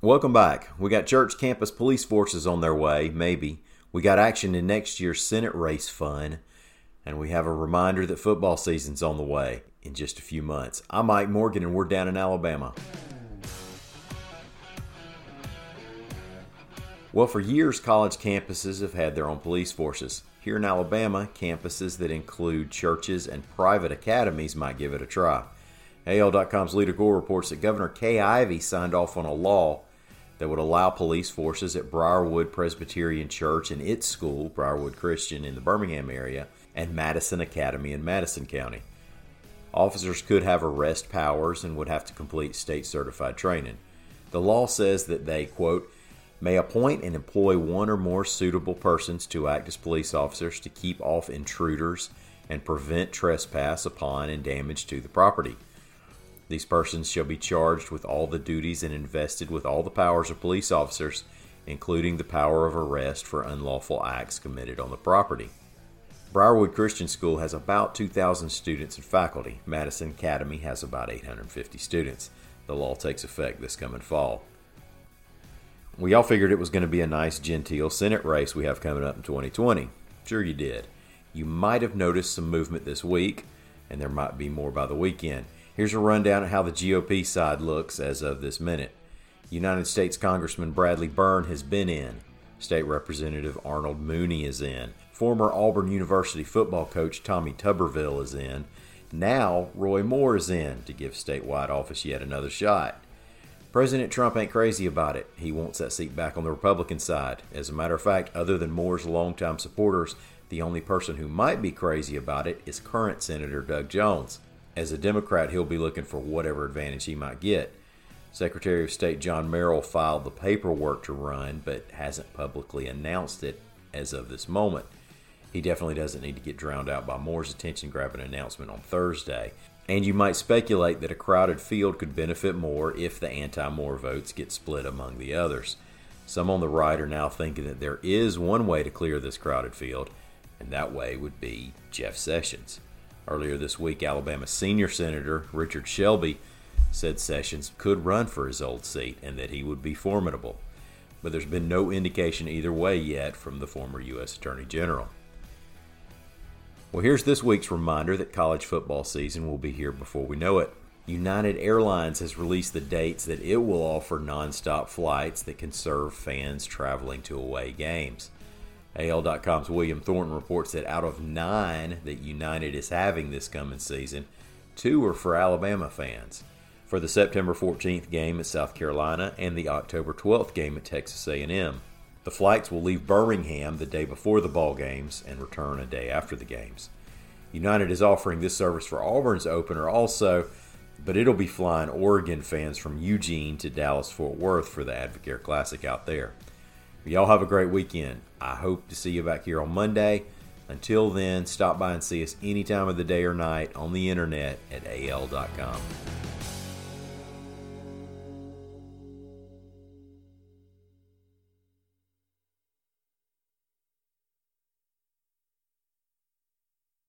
Welcome back. We got church campus police forces on their way, maybe. We got action in next year's Senate race fun. And we have a reminder that football season's on the way in just a few months. I'm Mike Morgan, and we're down in Alabama. Well, for years, college campuses have had their own police forces. Here in Alabama, campuses that include churches and private academies might give it a try. AL.com's Lita Gore reports that Governor Kay Ivey signed off on a law that would allow police forces at Briarwood Presbyterian Church and its school, Briarwood Christian, in the Birmingham area, and Madison Academy in Madison County. Officers could have arrest powers and would have to complete state certified training. The law says that they, quote, may appoint and employ one or more suitable persons to act as police officers to keep off intruders and prevent trespass upon and damage to the property. These persons shall be charged with all the duties and invested with all the powers of police officers, including the power of arrest for unlawful acts committed on the property. Briarwood Christian School has about 2,000 students and faculty. Madison Academy has about 850 students. The law takes effect this coming fall. We all figured it was going to be a nice, genteel Senate race we have coming up in 2020. Sure, you did. You might have noticed some movement this week, and there might be more by the weekend. Here's a rundown of how the GOP side looks as of this minute. United States Congressman Bradley Byrne has been in. State Representative Arnold Mooney is in. Former Auburn University football coach Tommy Tuberville is in. Now Roy Moore is in to give statewide office yet another shot. President Trump ain't crazy about it. He wants that seat back on the Republican side. As a matter of fact, other than Moore's longtime supporters, the only person who might be crazy about it is current Senator Doug Jones. As a Democrat, he'll be looking for whatever advantage he might get. Secretary of State John Merrill filed the paperwork to run, but hasn't publicly announced it as of this moment. He definitely doesn't need to get drowned out by Moore's attention grabbing announcement on Thursday. And you might speculate that a crowded field could benefit Moore if the anti Moore votes get split among the others. Some on the right are now thinking that there is one way to clear this crowded field, and that way would be Jeff Sessions. Earlier this week, Alabama senior senator Richard Shelby said Sessions could run for his old seat and that he would be formidable. But there's been no indication either way yet from the former U.S. Attorney General. Well, here's this week's reminder that college football season will be here before we know it. United Airlines has released the dates that it will offer nonstop flights that can serve fans traveling to away games. AL.com's William Thornton reports that out of nine that United is having this coming season, two are for Alabama fans. For the September 14th game at South Carolina and the October 12th game at Texas A&M. The flights will leave Birmingham the day before the ball games and return a day after the games. United is offering this service for Auburn's opener also, but it'll be flying Oregon fans from Eugene to Dallas Fort Worth for the Advocare Classic out there. Y'all have a great weekend. I hope to see you back here on Monday. Until then, stop by and see us any time of the day or night on the internet at al.com.